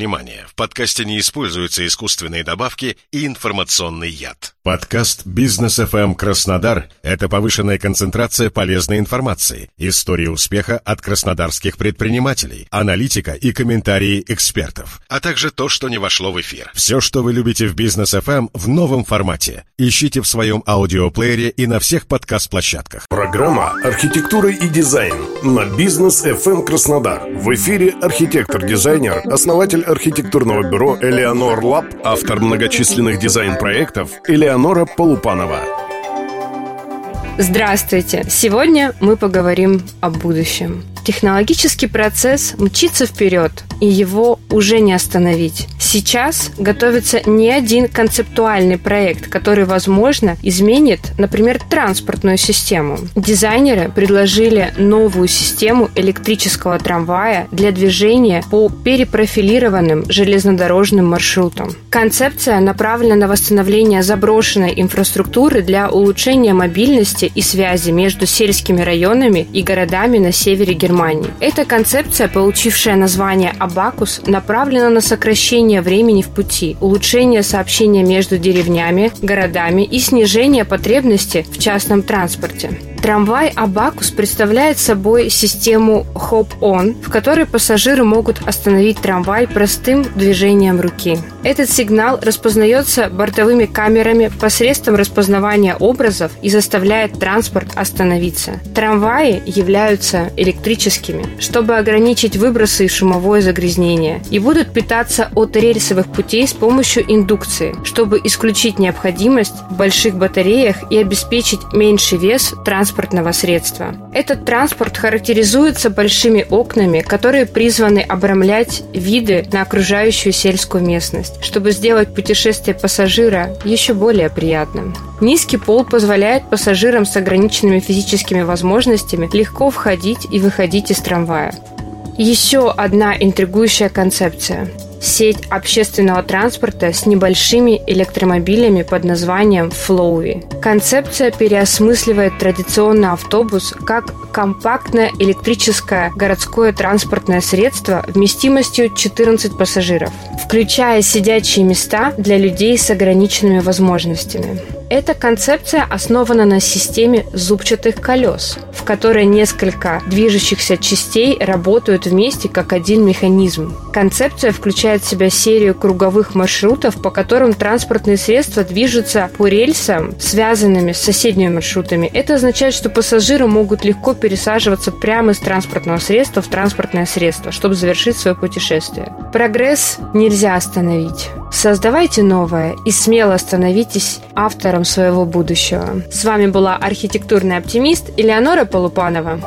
внимание, в подкасте не используются искусственные добавки и информационный яд. Подкаст «Бизнес FM Краснодар» — это повышенная концентрация полезной информации, истории успеха от краснодарских предпринимателей, аналитика и комментарии экспертов, а также то, что не вошло в эфир. Все, что вы любите в «Бизнес FM» в новом формате. Ищите в своем аудиоплеере и на всех подкаст-площадках. Программа «Архитектура и дизайн» на «Бизнес FM Краснодар». В эфире архитектор-дизайнер, основатель архитектурного бюро «Элеонор Лаб», автор многочисленных дизайн-проектов Элеонора Полупанова. Здравствуйте! Сегодня мы поговорим о будущем. Технологический процесс мчится вперед, и его уже не остановить. Сейчас готовится не один концептуальный проект, который, возможно, изменит, например, транспортную систему. Дизайнеры предложили новую систему электрического трамвая для движения по перепрофилированным железнодорожным маршрутам. Концепция направлена на восстановление заброшенной инфраструктуры для улучшения мобильности и связи между сельскими районами и городами на севере Германии. Эта концепция, получившая название «Абакус», направлена на сокращение времени в пути, улучшение сообщения между деревнями, городами и снижение потребности в частном транспорте. Трамвай Абакус представляет собой систему Hop-On, в которой пассажиры могут остановить трамвай простым движением руки. Этот сигнал распознается бортовыми камерами посредством распознавания образов и заставляет транспорт остановиться. Трамваи являются электрическими, чтобы ограничить выбросы и шумовое загрязнение, и будут питаться от рельсовых путей с помощью индукции, чтобы исключить необходимость в больших батареях и обеспечить меньший вес транспорта транспортного средства. Этот транспорт характеризуется большими окнами, которые призваны обрамлять виды на окружающую сельскую местность, чтобы сделать путешествие пассажира еще более приятным. Низкий пол позволяет пассажирам с ограниченными физическими возможностями легко входить и выходить из трамвая. Еще одна интригующая концепция сеть общественного транспорта с небольшими электромобилями под названием Flowy. Концепция переосмысливает традиционный автобус как компактное электрическое городское транспортное средство вместимостью 14 пассажиров, включая сидячие места для людей с ограниченными возможностями. Эта концепция основана на системе зубчатых колес, в которой несколько движущихся частей работают вместе как один механизм. Концепция включает в себя серию круговых маршрутов, по которым транспортные средства движутся по рельсам, связанными с соседними маршрутами. Это означает, что пассажиры могут легко пересаживаться прямо из транспортного средства в транспортное средство, чтобы завершить свое путешествие. Прогресс нельзя остановить. Создавайте новое и смело становитесь автором своего будущего. С вами была архитектурный оптимист Элеонора Полупанова.